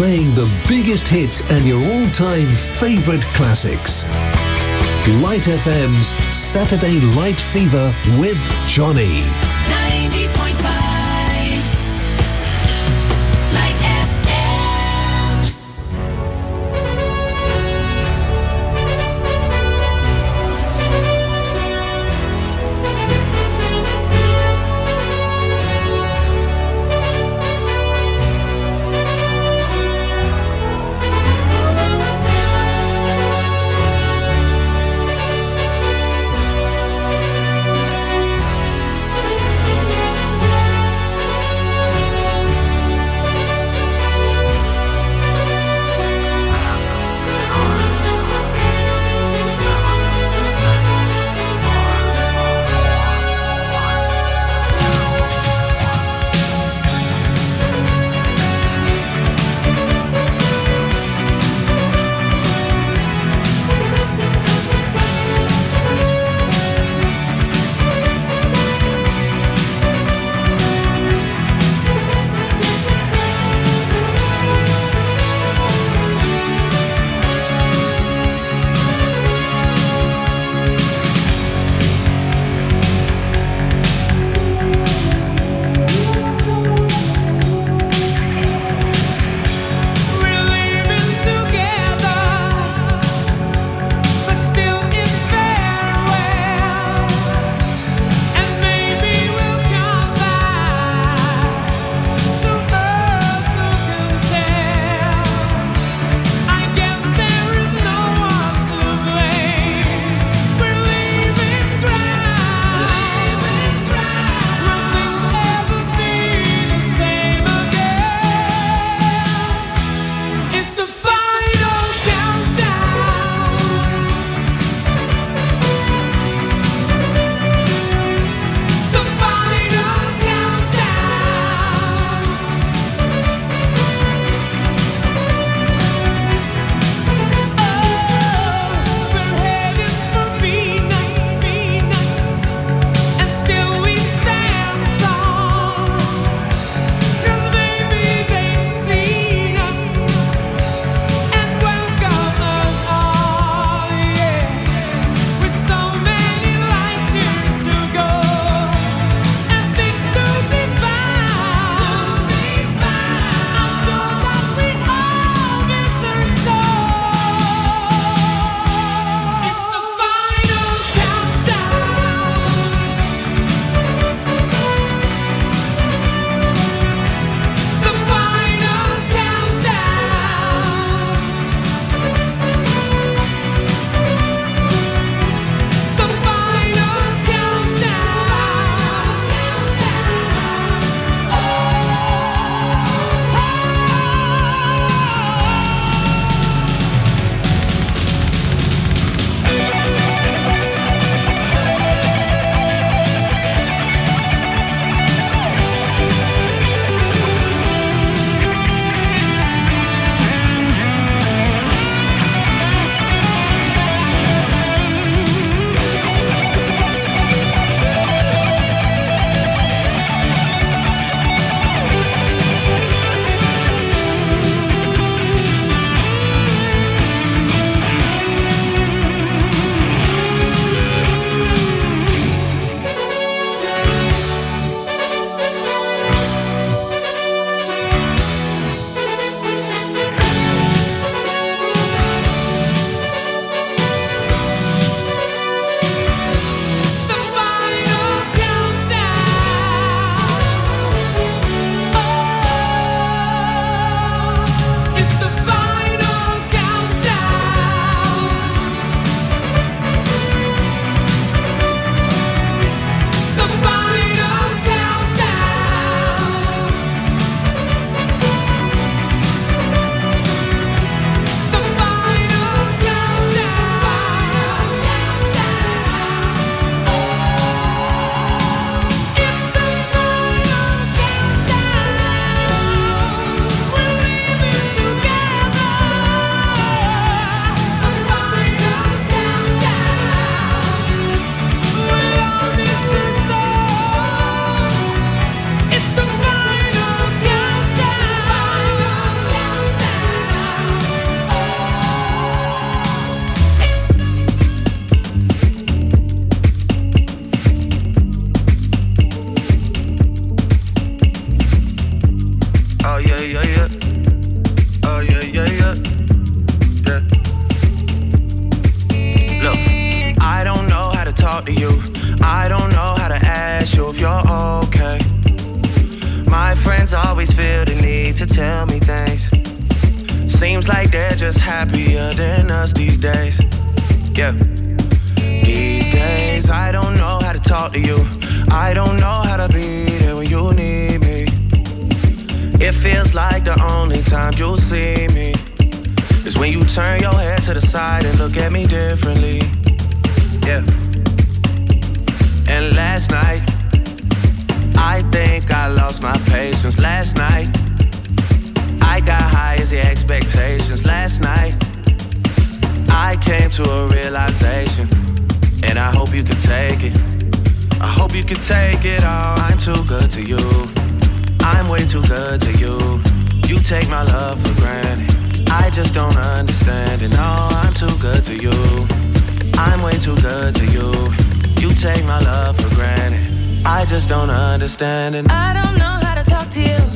playing the biggest hits and your all time favourite classics. Light FM's Saturday Light Fever with Johnny. 90.5 talk to you. I don't know how to be there when you need me. It feels like the only time you see me is when you turn your head to the side and look at me differently. Yeah. And last night, I think I lost my patience. Last night, I got high as the expectations. Last night, I came to a realization, and I hope you can take it. I hope you can take it all. I'm too good to you. I'm way too good to you. You take my love for granted. I just don't understand it. No, I'm too good to you. I'm way too good to you. You take my love for granted. I just don't understand it. I don't know how to talk to you.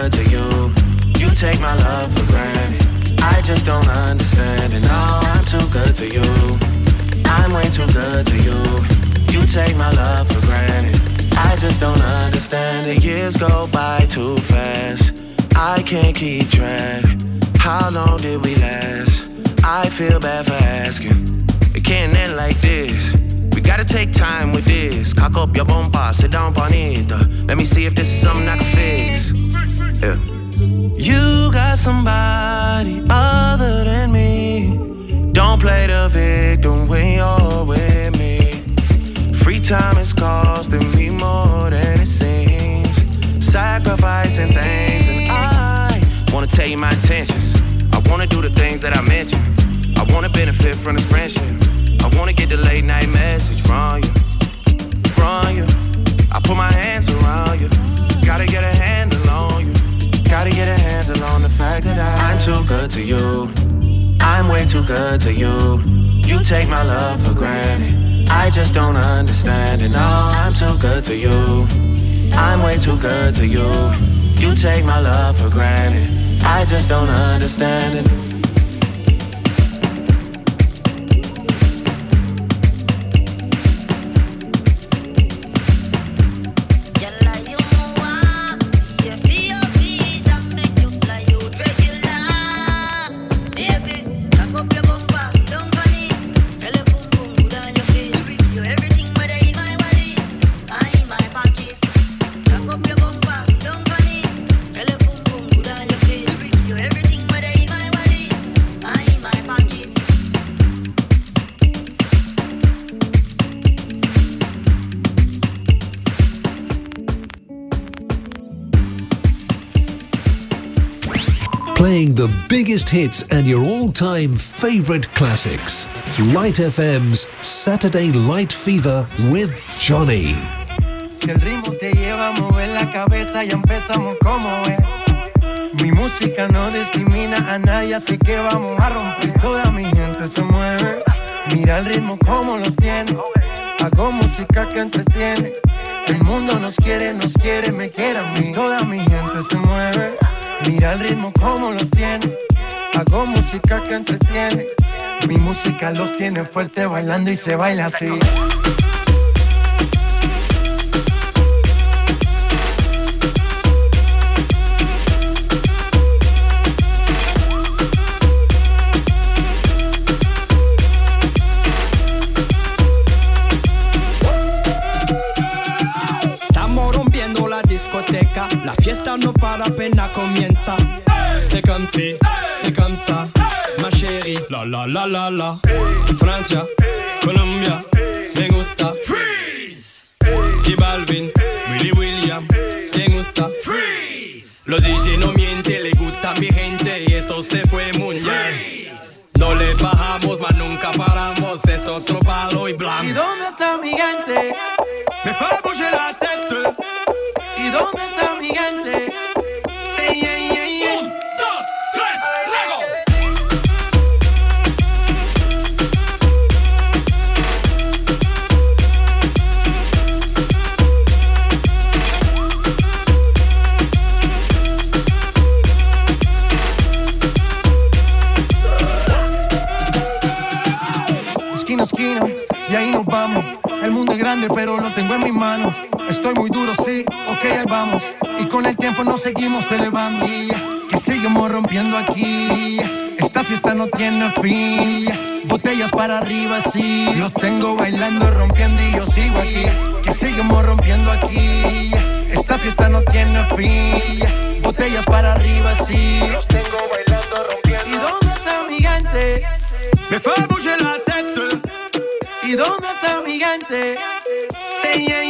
Good to you. You take my love for granted. I just don't understand it. No, I'm too good to you. I'm way too good to you. You take my love for granted. I just don't understand it. Years go by too fast. I can't keep track. How long did we last? I feel bad for asking. It can't end like this. We gotta take time with this. Cock up your bumper, sit down on it. Let me see if this is something I can fix. Yeah. You got somebody other than me. Don't play the victim when you're with me. Free time is costing me more than it seems. Sacrificing things, and I wanna tell you my intentions. I wanna do the things that I mentioned. I wanna benefit from this friendship. I wanna get the late night message from you, from you. I put my hands around you. Gotta get a handle on you. Gotta get a handle on the fact that I, I'm too good to you. I'm way too good to you. You take my love for granted. I just don't understand it. No, I'm too good to you. I'm way too good to you. You take my love for granted. I just don't understand it. The biggest hits and your all-time favorite classics. Light FM's Saturday Light Fever with Johnny. Si el ritmo te lleva a mover la cabeza, ya empezamos como es. Mi música no discrimina a nadie, así que vamos a romper. Toda mi gente se mueve. Mira el ritmo como los tiene. Hago música que entretiene. El mundo nos quiere, nos quiere, me quiere a mí. Toda mi gente se mueve. Mira el ritmo como los tiene. Hago música que entretiene. Mi música los tiene fuerte bailando y se baila así. Fiesta no para apenas comienza. C'est comme si, c'est comme ça, ma chérie. La la la la la. Francia, Colombia, me gusta. Freeze. Y Balvin, Willy William, me gusta. Freeze. Los DJ no mienten, le gusta mi gente y eso se fue muy bien. No le bajamos, mas nunca paramos, es otro palo y blanco. ¿Y dónde está mi gente? Me fue a la tête gigante. Dos, tres, Lego. Esquina, esquina, y ahí nos vamos. El mundo es grande, pero lo tengo en mis manos. Estoy muy duro seguimos elevando, que seguimos rompiendo aquí. Esta fiesta no tiene fin. Botellas para arriba, sí. Los tengo bailando, rompiendo y yo sigo aquí. Que seguimos rompiendo aquí. Esta fiesta no tiene fin. Botellas para arriba, sí. Los tengo bailando, rompiendo. ¿Y dónde está mi gigante? Me fue a la tête. ¿Y dónde está mi gigante? Sí, yeah.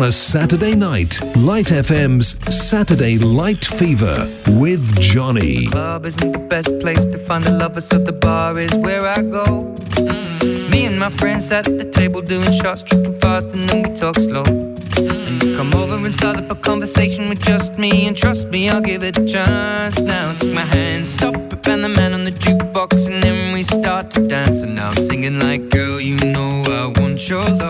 on a Saturday night. Light FM's Saturday Light Fever with Johnny. Club isn't the best place to find so the bar is where I go. Mm-hmm. Me and my friends at the table doing shots, tripping fast, and then we talk slow. Mm-hmm. And you come over and start up a conversation with just me, and trust me, I'll give it a chance. Now take my hand, stop it, and the man on the jukebox, and then we start to dance. And now I'm singing like, girl, you know I want your love.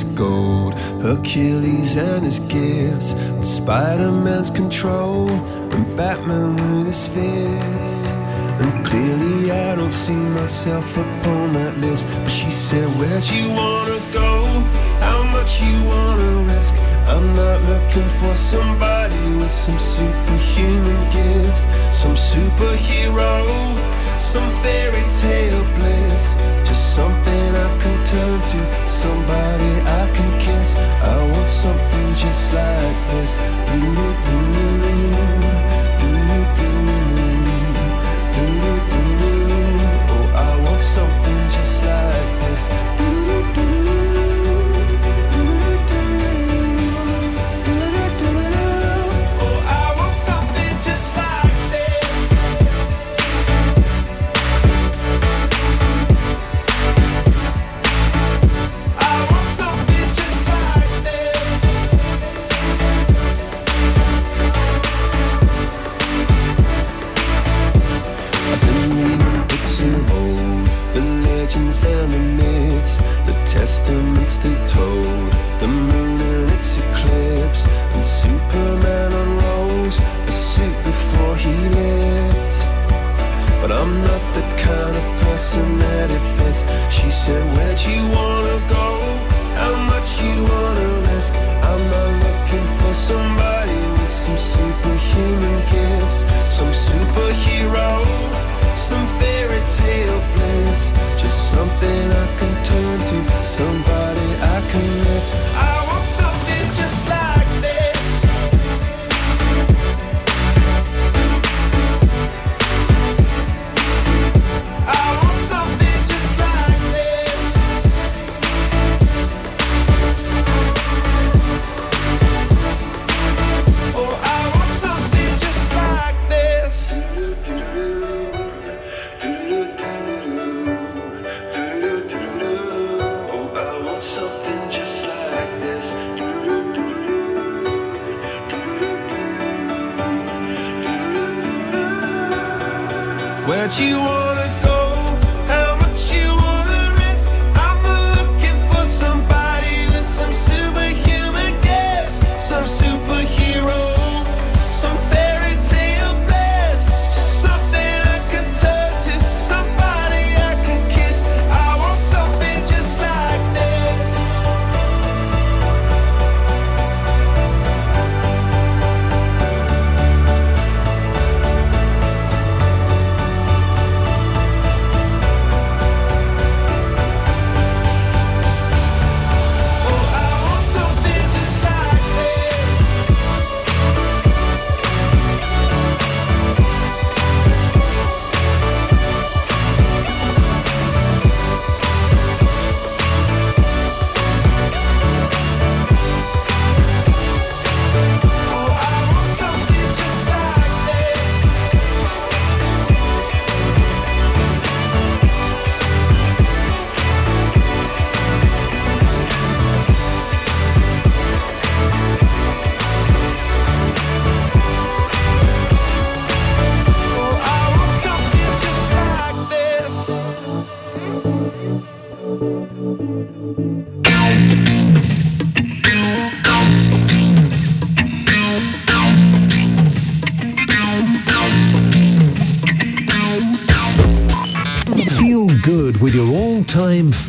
his gold, Hercules and his gifts, and Spider Man's control, and Batman with his fist. And clearly, I don't see myself upon that list. But she said, Where'd you wanna go? How much you wanna risk? I'm not looking for somebody with some superhuman gifts, some superhero, some fairy tale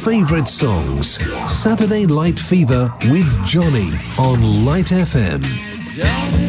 favourite songs. Saturday Light Fever with Johnny on Light FM.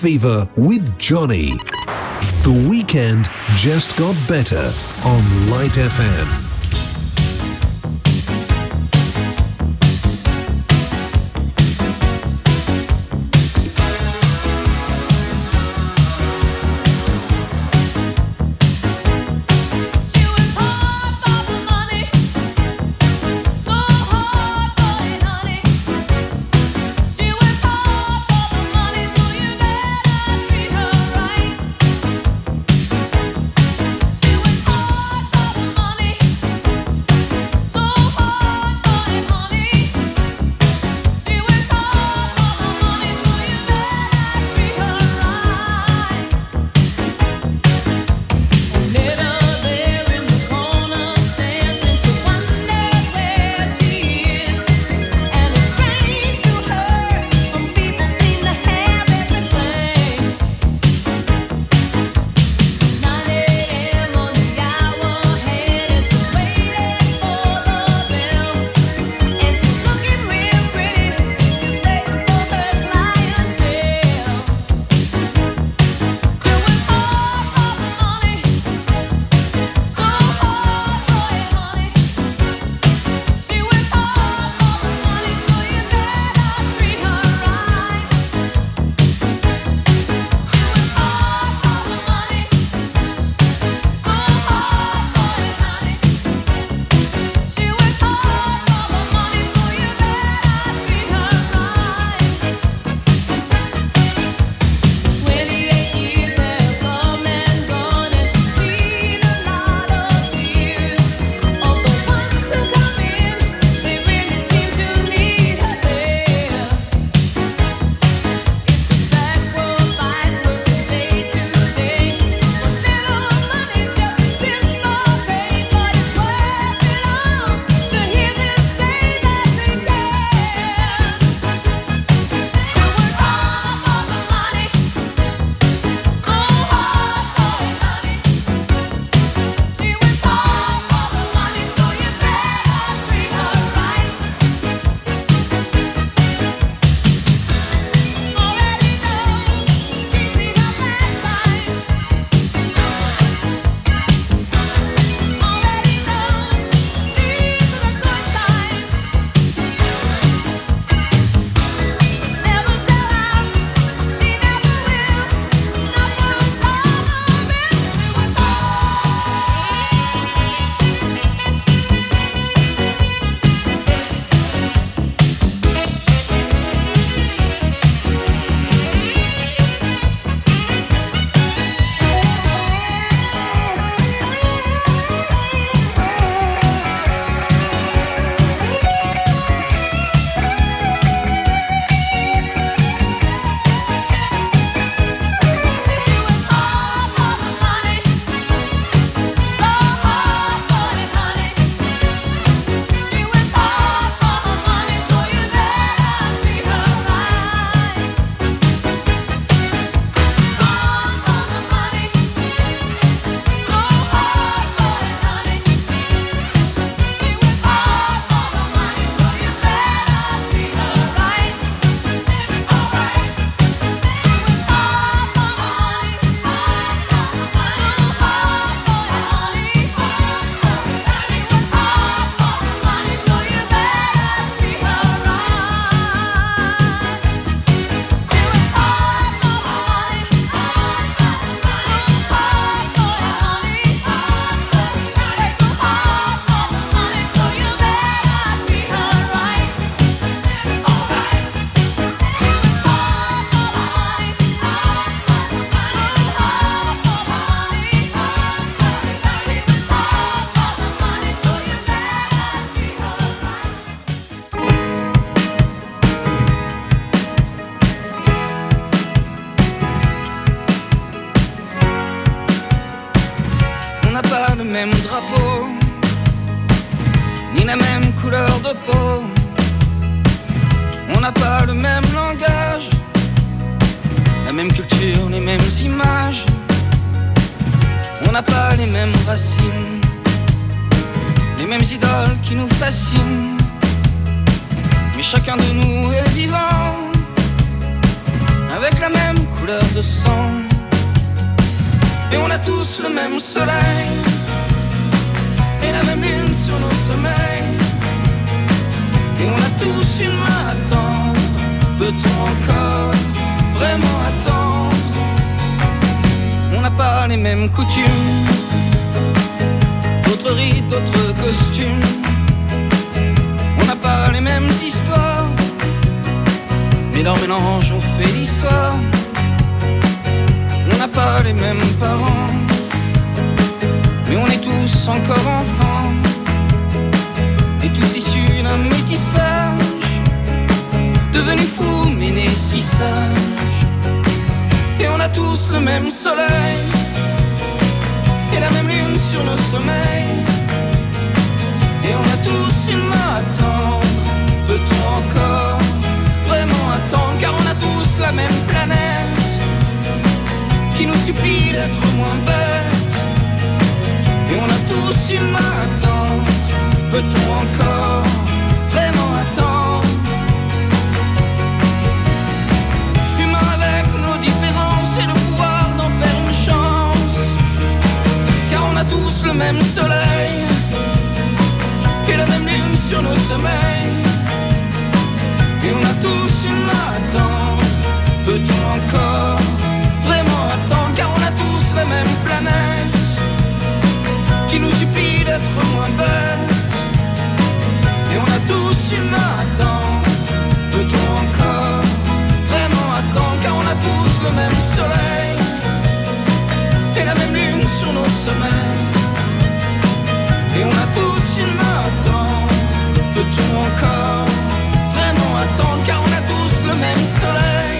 Fever with Johnny. The weekend just got better on Light FM. Chacun de nous est vivant avec la même couleur de sang. Et on a tous le même soleil et la même lune sur nos sommeils. Et on a tous une main à tendre. Peut-on encore vraiment attendre? On n'a pas les mêmes coutumes, d'autres rites, d'autres costumes. On n'a pas les mêmes histoires, mais leur mélange on fait l'histoire. On n'a pas les mêmes parents, mais on est tous encore enfants, et tous issus d'un métissage, devenus fous mais nés si sages. On a tous le même soleil, et la même lune sur nos sommeils, et on a tous une main à tendre. Peut-on encore vraiment attendre, car on a tous la même planète qui nous supplie d'être moins bêtes. Et on a tous une main à tendre. Peut-on encore tous le même soleil et la même lune sur nos sommeils. Et on a tous une main à tendre. Peut-on encore vraiment attendre? Car on a tous la même planète qui nous supplie d'être moins bêtes. Et on a tous une main à tendre. Peut-on encore vraiment attendre? Car on a tous le même soleil et la même lune sur nos sommeils. Et on a tous une main. Peut-on encore vraiment attendre Car on a tous le même soleil.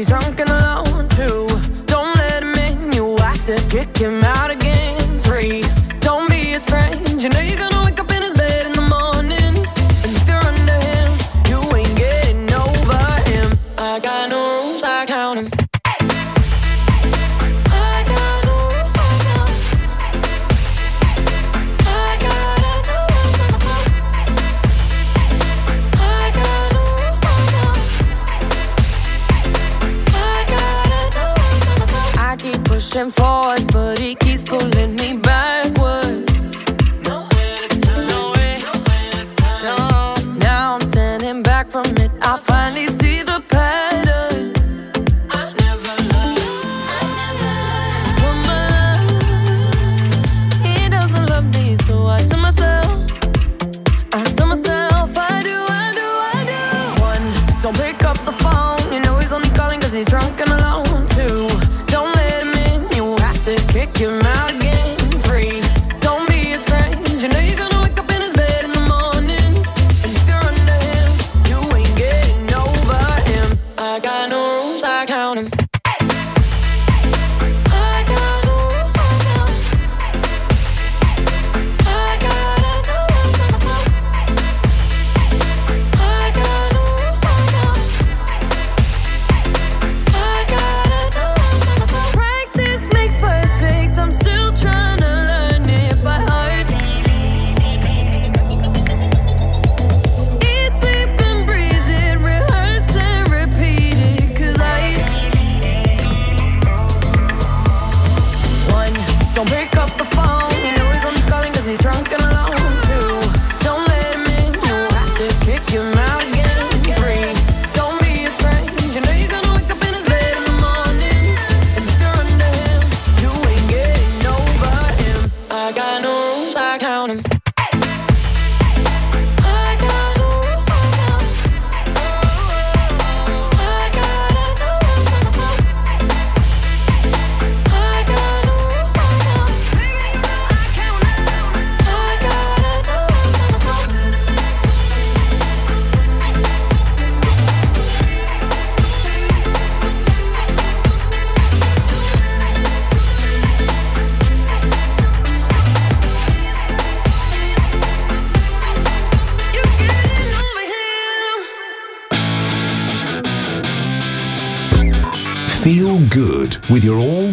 He's drunk and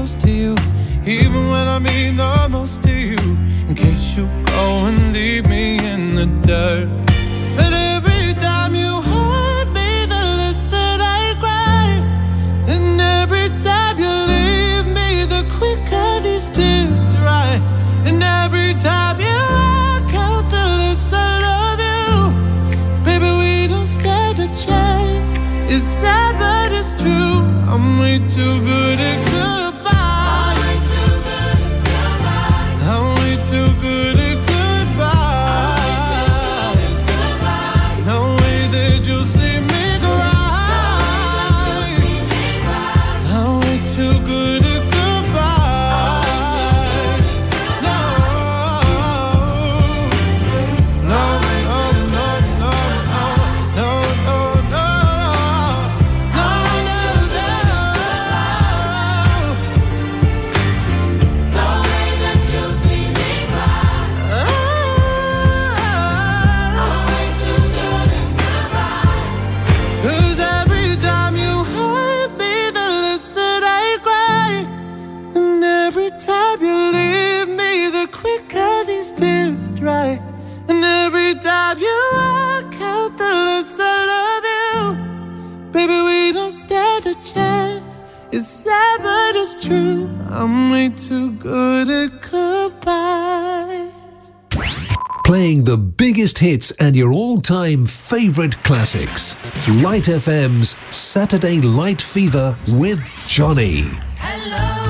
close to you, even when I mean the most to you. In case you go and leave me in the dirt. But every time you hurt me, the less that I cry. And every time you leave me, the quicker these tears dry. And every time you walk out, the less I love you. Baby, we don't stand a chance. It's sad, but it's true. I'm way too good at. biggest hits and your all time favourite classics. Light FM's Saturday Light Fever with Johnny. Hello.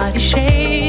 Body shake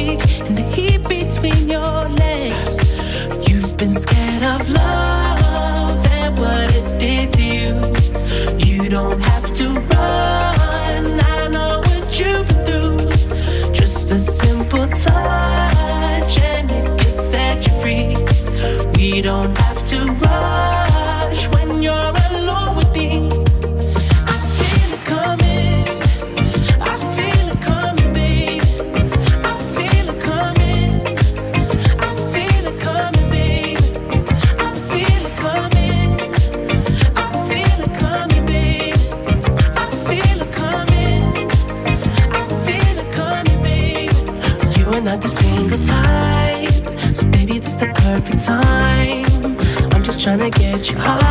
青海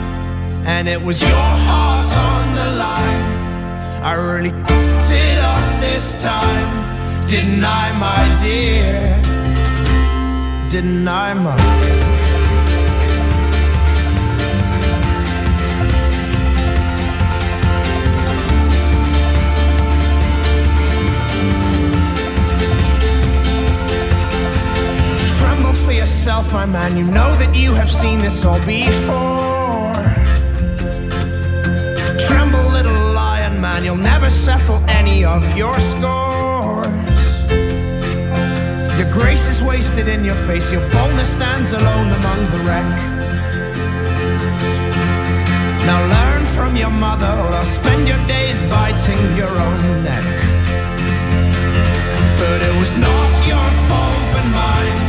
And it was your heart on the line. I really f***ed it up this time. Didn't I, my dear? Didn't I, my yourself, my man. You know that you have seen this all before. Man. You'll never settle any of your scores. Your grace is wasted in your face. Your boldness stands alone among the wreck. Now learn from your mother, or spend your days biting your own neck. But it was not your fault, but mine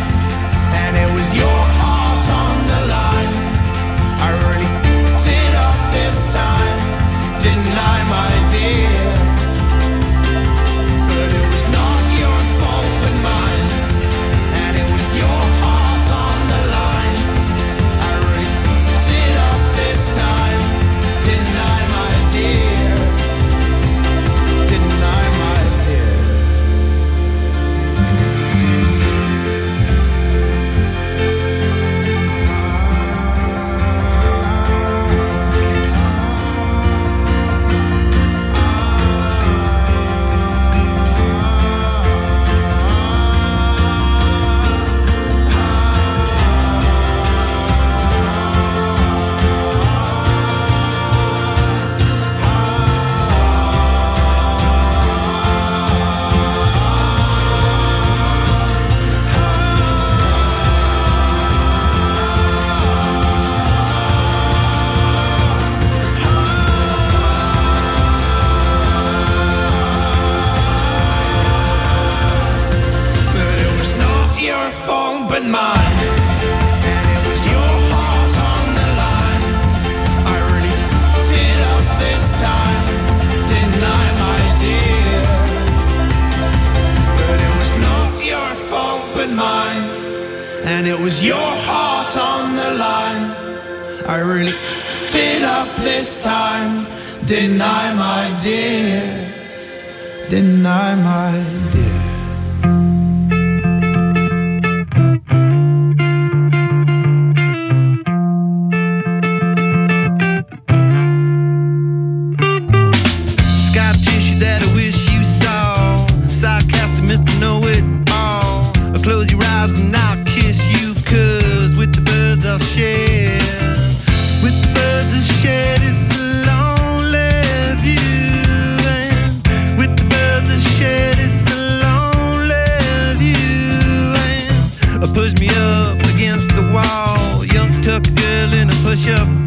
and it was your heart on the line. I really it up this time, I, my dear? And it was your heart on the line. I really it up this time, I, my dear? But it was not push up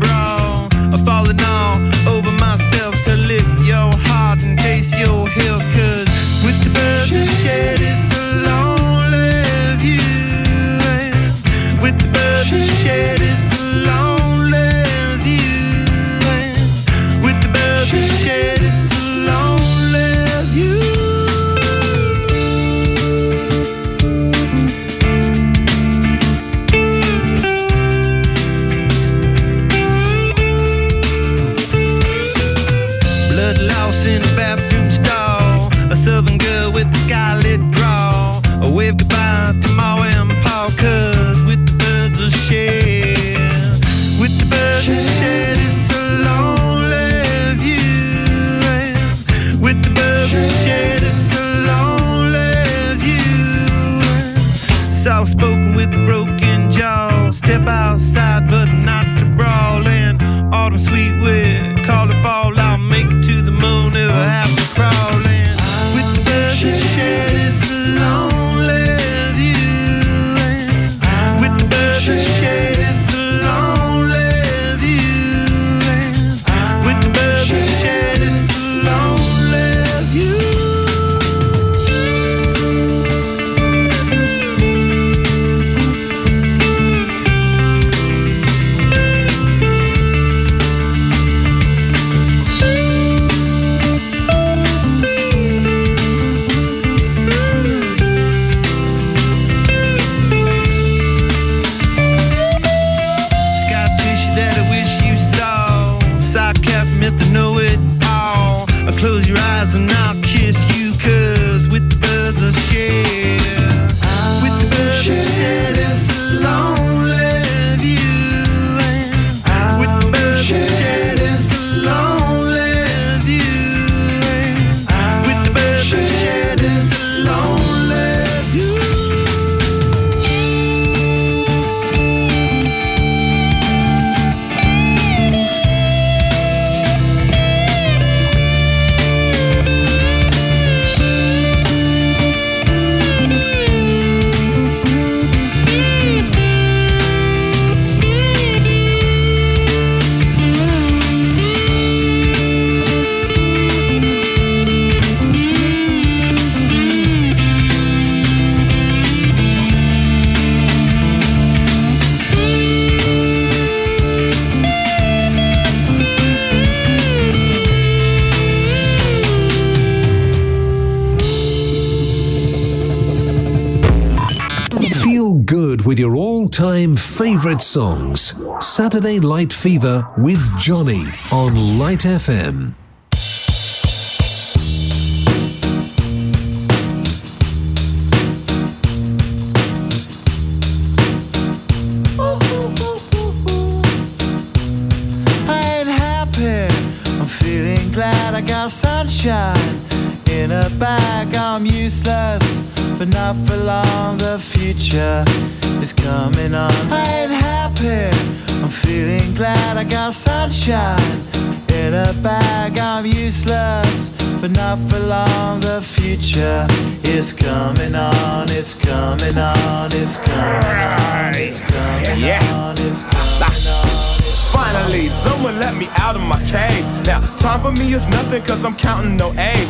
time favourite songs. Saturday Light Fever with Johnny on Light FM. I ain't happy. I'm feeling glad I got sunshine in a bag. I'm useless, but not for long. The future is coming on. Feeling glad I got sunshine in a bag. I'm useless, but not for long. The future is coming on. It's coming on. It's coming on. It's coming on. It's coming on. Finally, someone let me out of my cage. Now, time for me is nothing cause I'm counting no A's.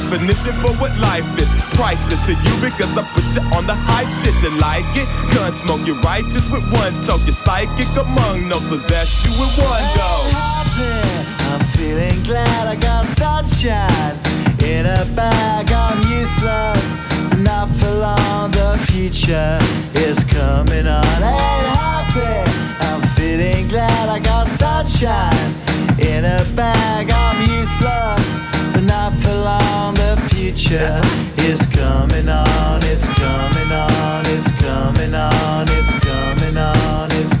definition for what life is. Priceless to you because I put you on the hype shit. You like it? Gun smoke, you're righteous with one toe. You're psychic among those possess you with one go. I'm feeling glad I got sunshine in a bag. I'm useless, not for long. The future is coming on. Ain't happy. I'm feeling glad I got sunshine in a bag. I'm useless, but not for long. Future is coming on. It's coming on. It's coming on. It's coming on. It's coming on. The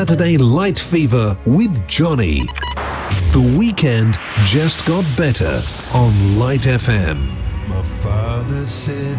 Saturday Light Fever with Johnny. The weekend just got better on Light FM. My father said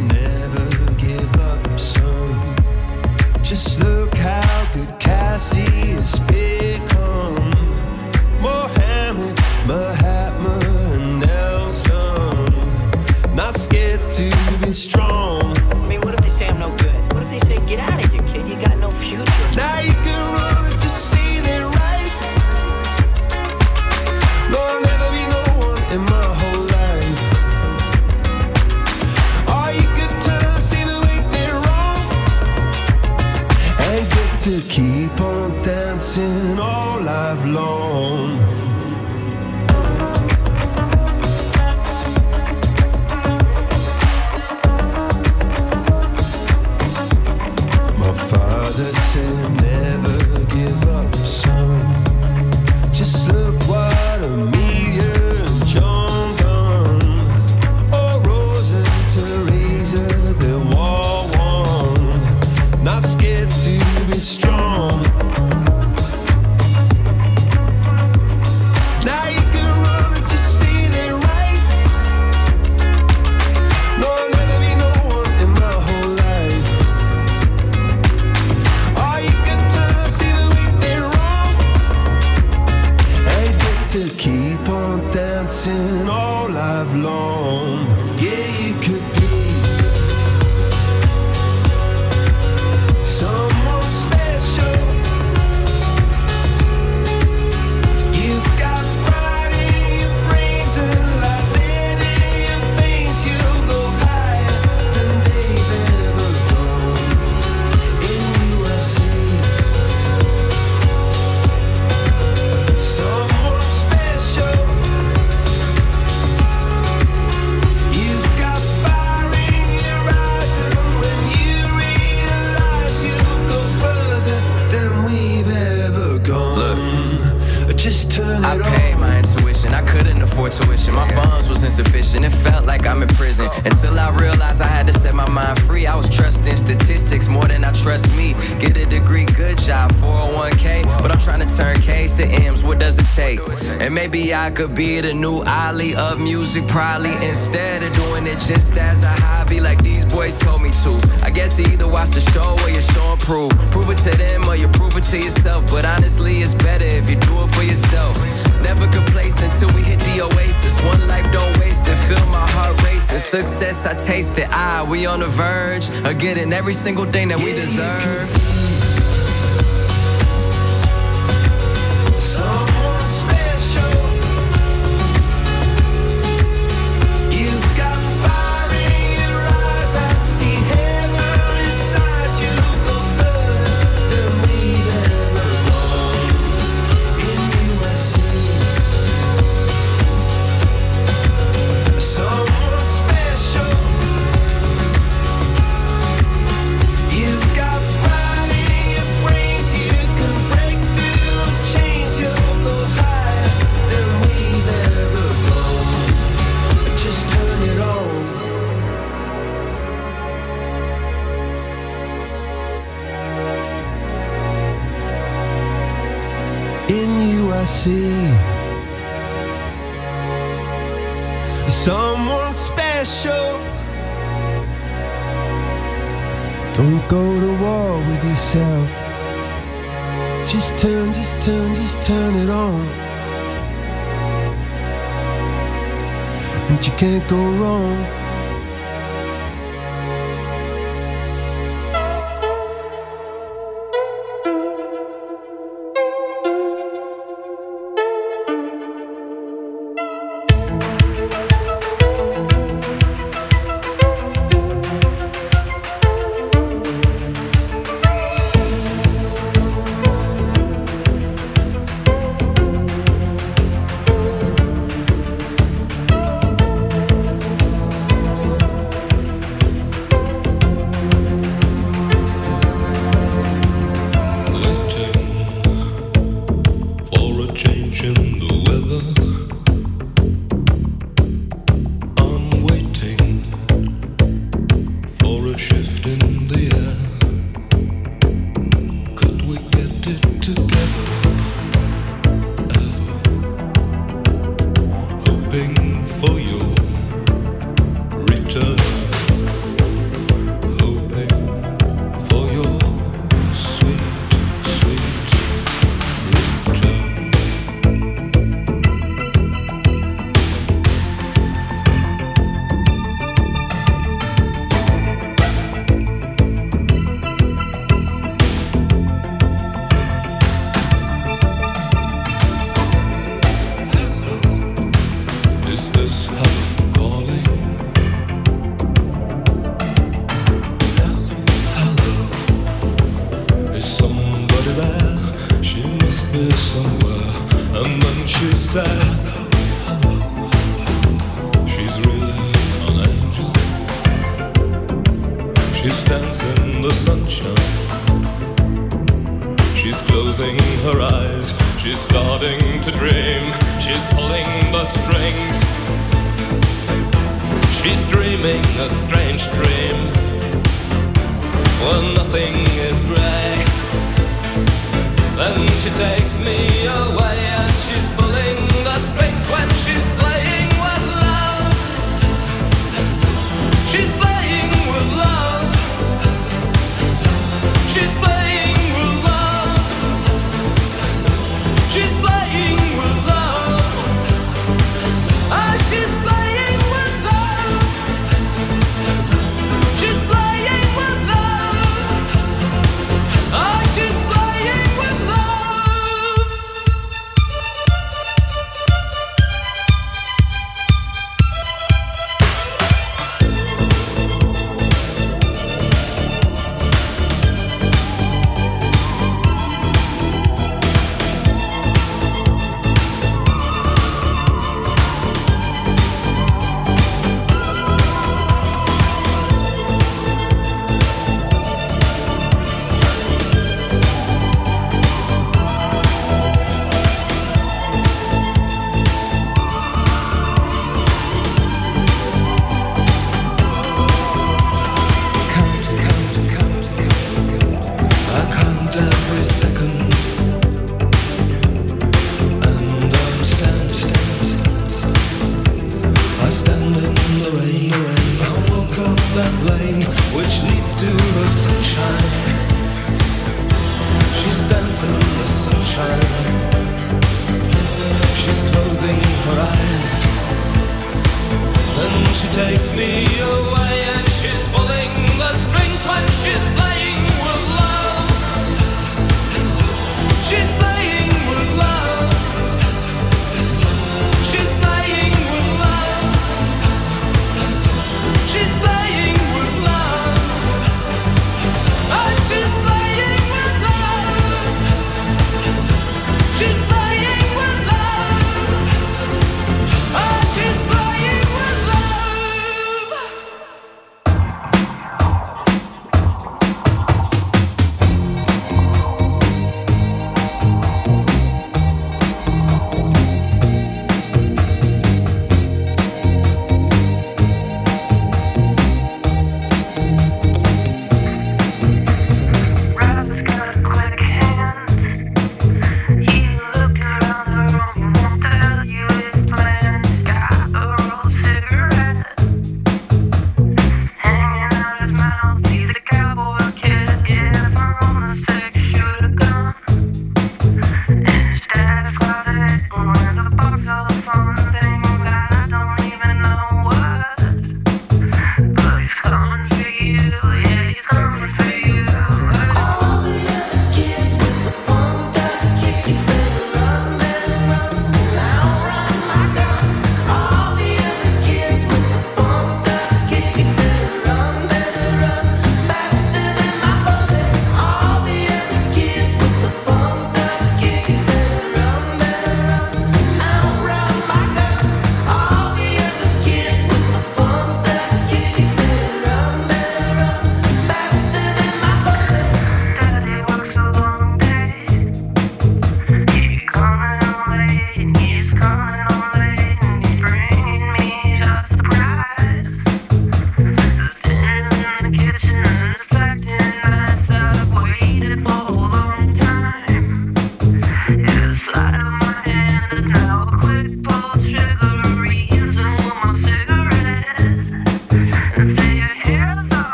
I taste it. Ah, we on the verge of getting every single thing that we deserve.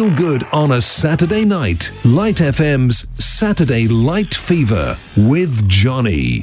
feel good on a Saturday night. Light FM's Saturday Light Fever with Johnny.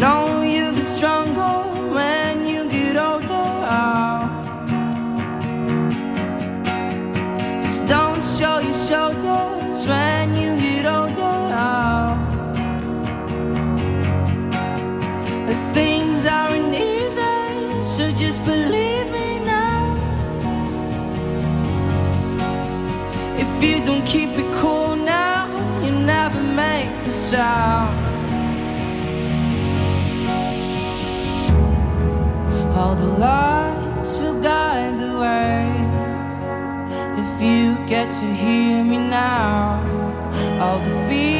No get to hear me now. All the fear.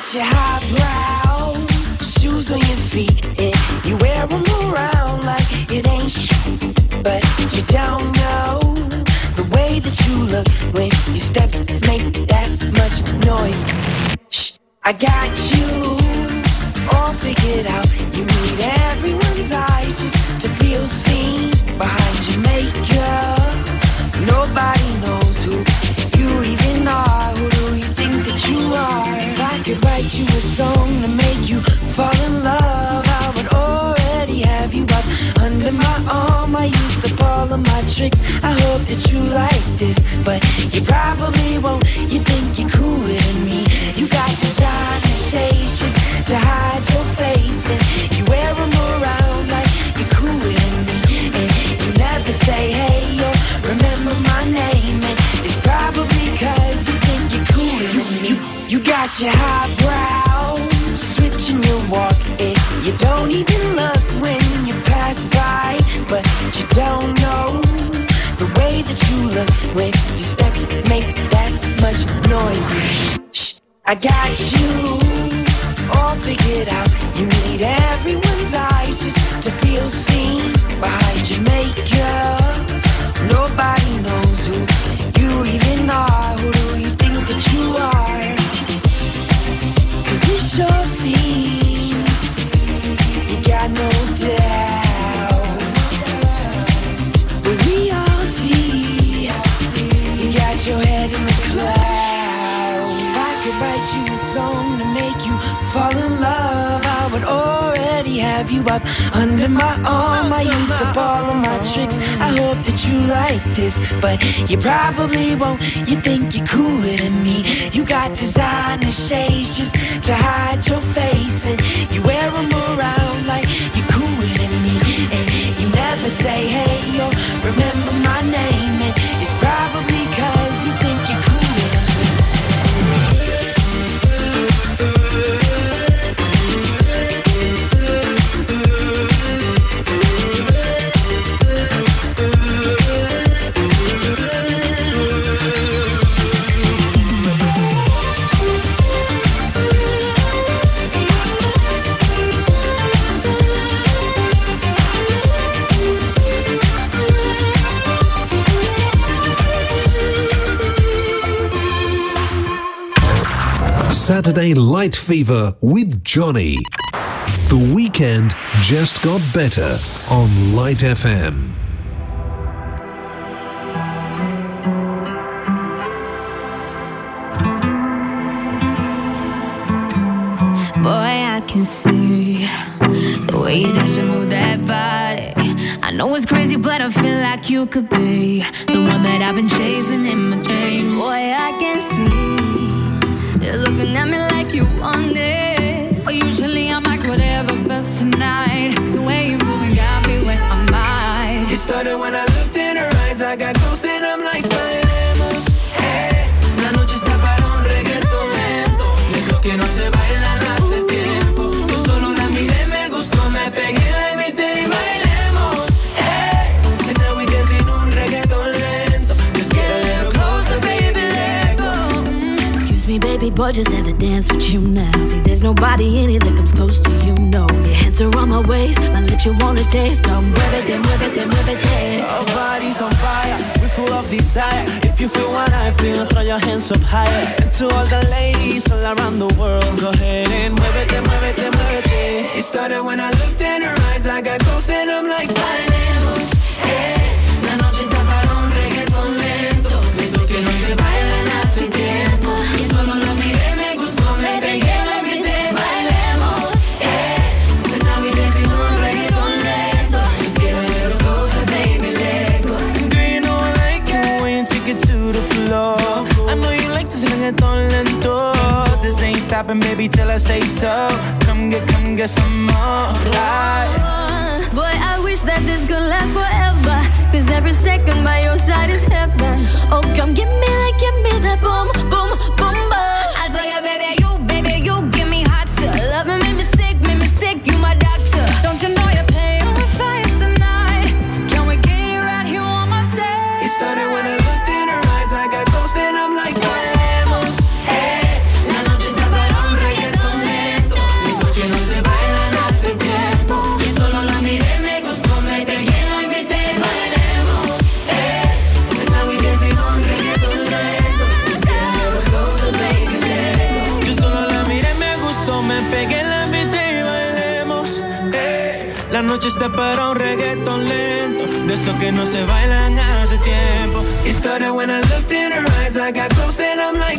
got your highbrow shoes on your feet, and you wear them around like it ain't shit. But you don't know the way that you look when your steps make that much noise. Shh, I got you all figured out. You need everyone's eyes just to feel seen behind you a song to make you fall in love, I would already have you up under my arm. I used up all of my tricks. I hope that you like this, but you probably won't. You think you're cooler than me. You got designer shades just to hide your face, and got your highbrow, switching your walk, and you don't even look when you pass by, but you don't know the way that you look when your steps make that much noise. Shh, I got you. All figured out. You need everyone's eyes just to feel seen have you up under my arm. I used up all of my tricks. I hope that you like this, but you probably won't. You think you're cooler than me. You got designer shades just to hide your face, and you wear them around like you're cooler than me. And you never say hey or remember my name, Light Fever with Johnny. The weekend just got better on Light FM. Boy, I can see the way you dance and move that body. I know it's crazy, but I feel like you could be the one that I've been chasing in my dreams. Boy, I can see you're looking at me like you want it. But usually I'm like whatever, but tonight boy, just had to dance with you now. See, there's nobody in it that comes close to you, no. Your hands are on my waist, my lips you wanna taste. Come move it, then move it, then muévete, muévete, muévete. Our bodies on fire, we're full of desire. If you feel what I feel, throw your hands up higher. And to all the ladies all around the world, go ahead and muévete, muévete, muévete. It It It started when I looked in her eyes, I got close and I'm like, bailemos, ain't baby, till I say so. Come get, come get some more. Right. Boy, I wish that this could last forever. Cause every second by your side is heaven. Oh, come give me that, give me that boom, noche está para un reggaeton lento. De esos que no se bailan hace tiempo. You started when I looked in her eyes I got close and I'm like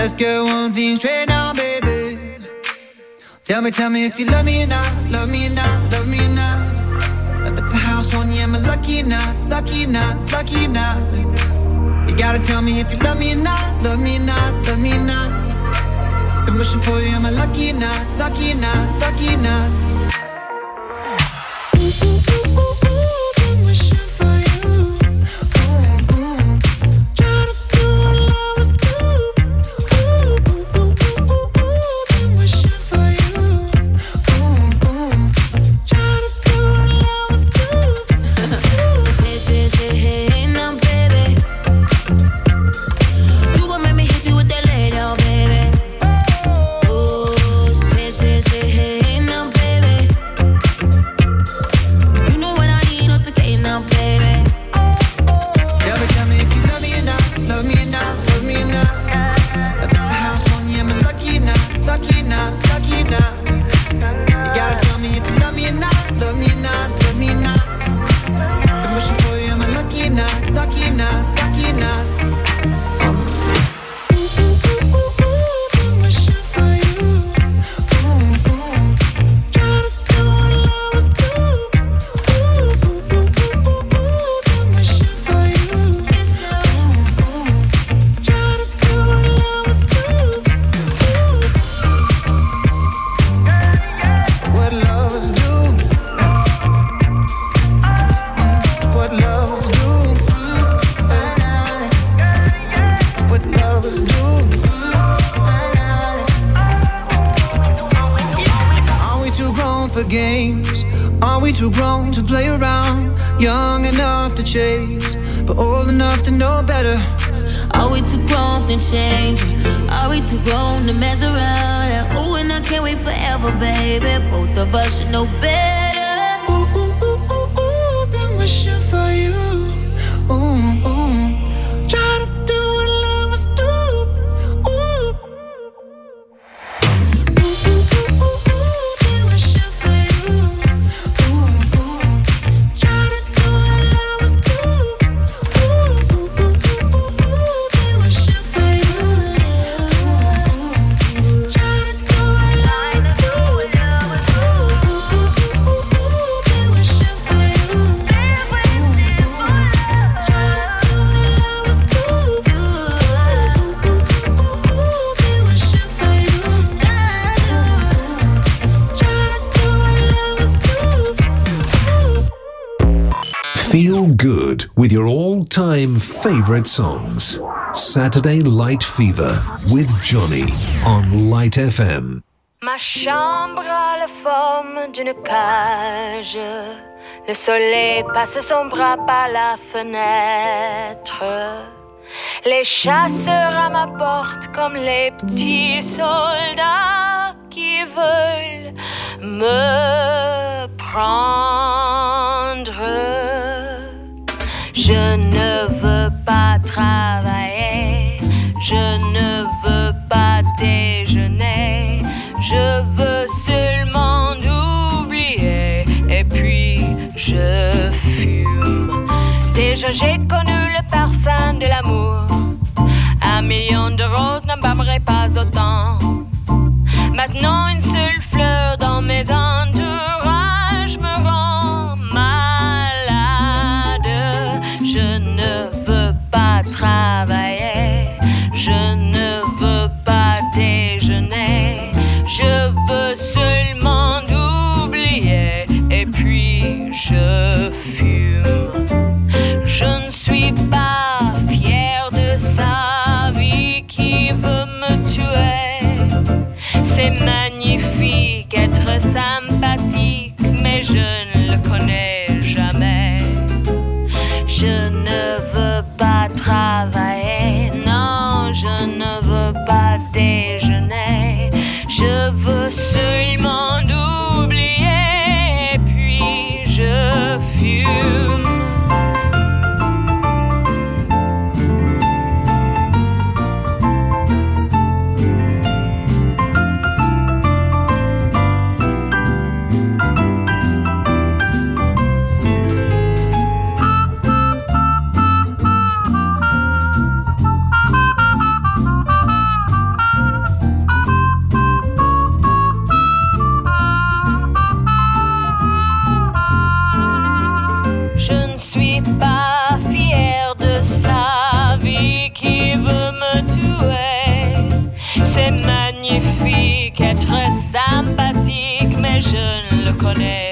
Let's get one thing straight now, baby. Tell me, tell me if you love me or not, love me or not, love me or not. At the house on you, I'm a lucky or not, lucky or not, lucky or not? You gotta tell me if you love me or not, love me or not, love me or not. I'm wishing for you, I'm a lucky or not, lucky or not, lucky or not? songs. Saturday Light Fever with Johnny on Light FM. Ma chambre a la forme d'une cage. Le soleil passe son bras par la fenêtre. Les chasseurs à ma porte comme les petits soldats qui veulent me prendre. Je train. connect.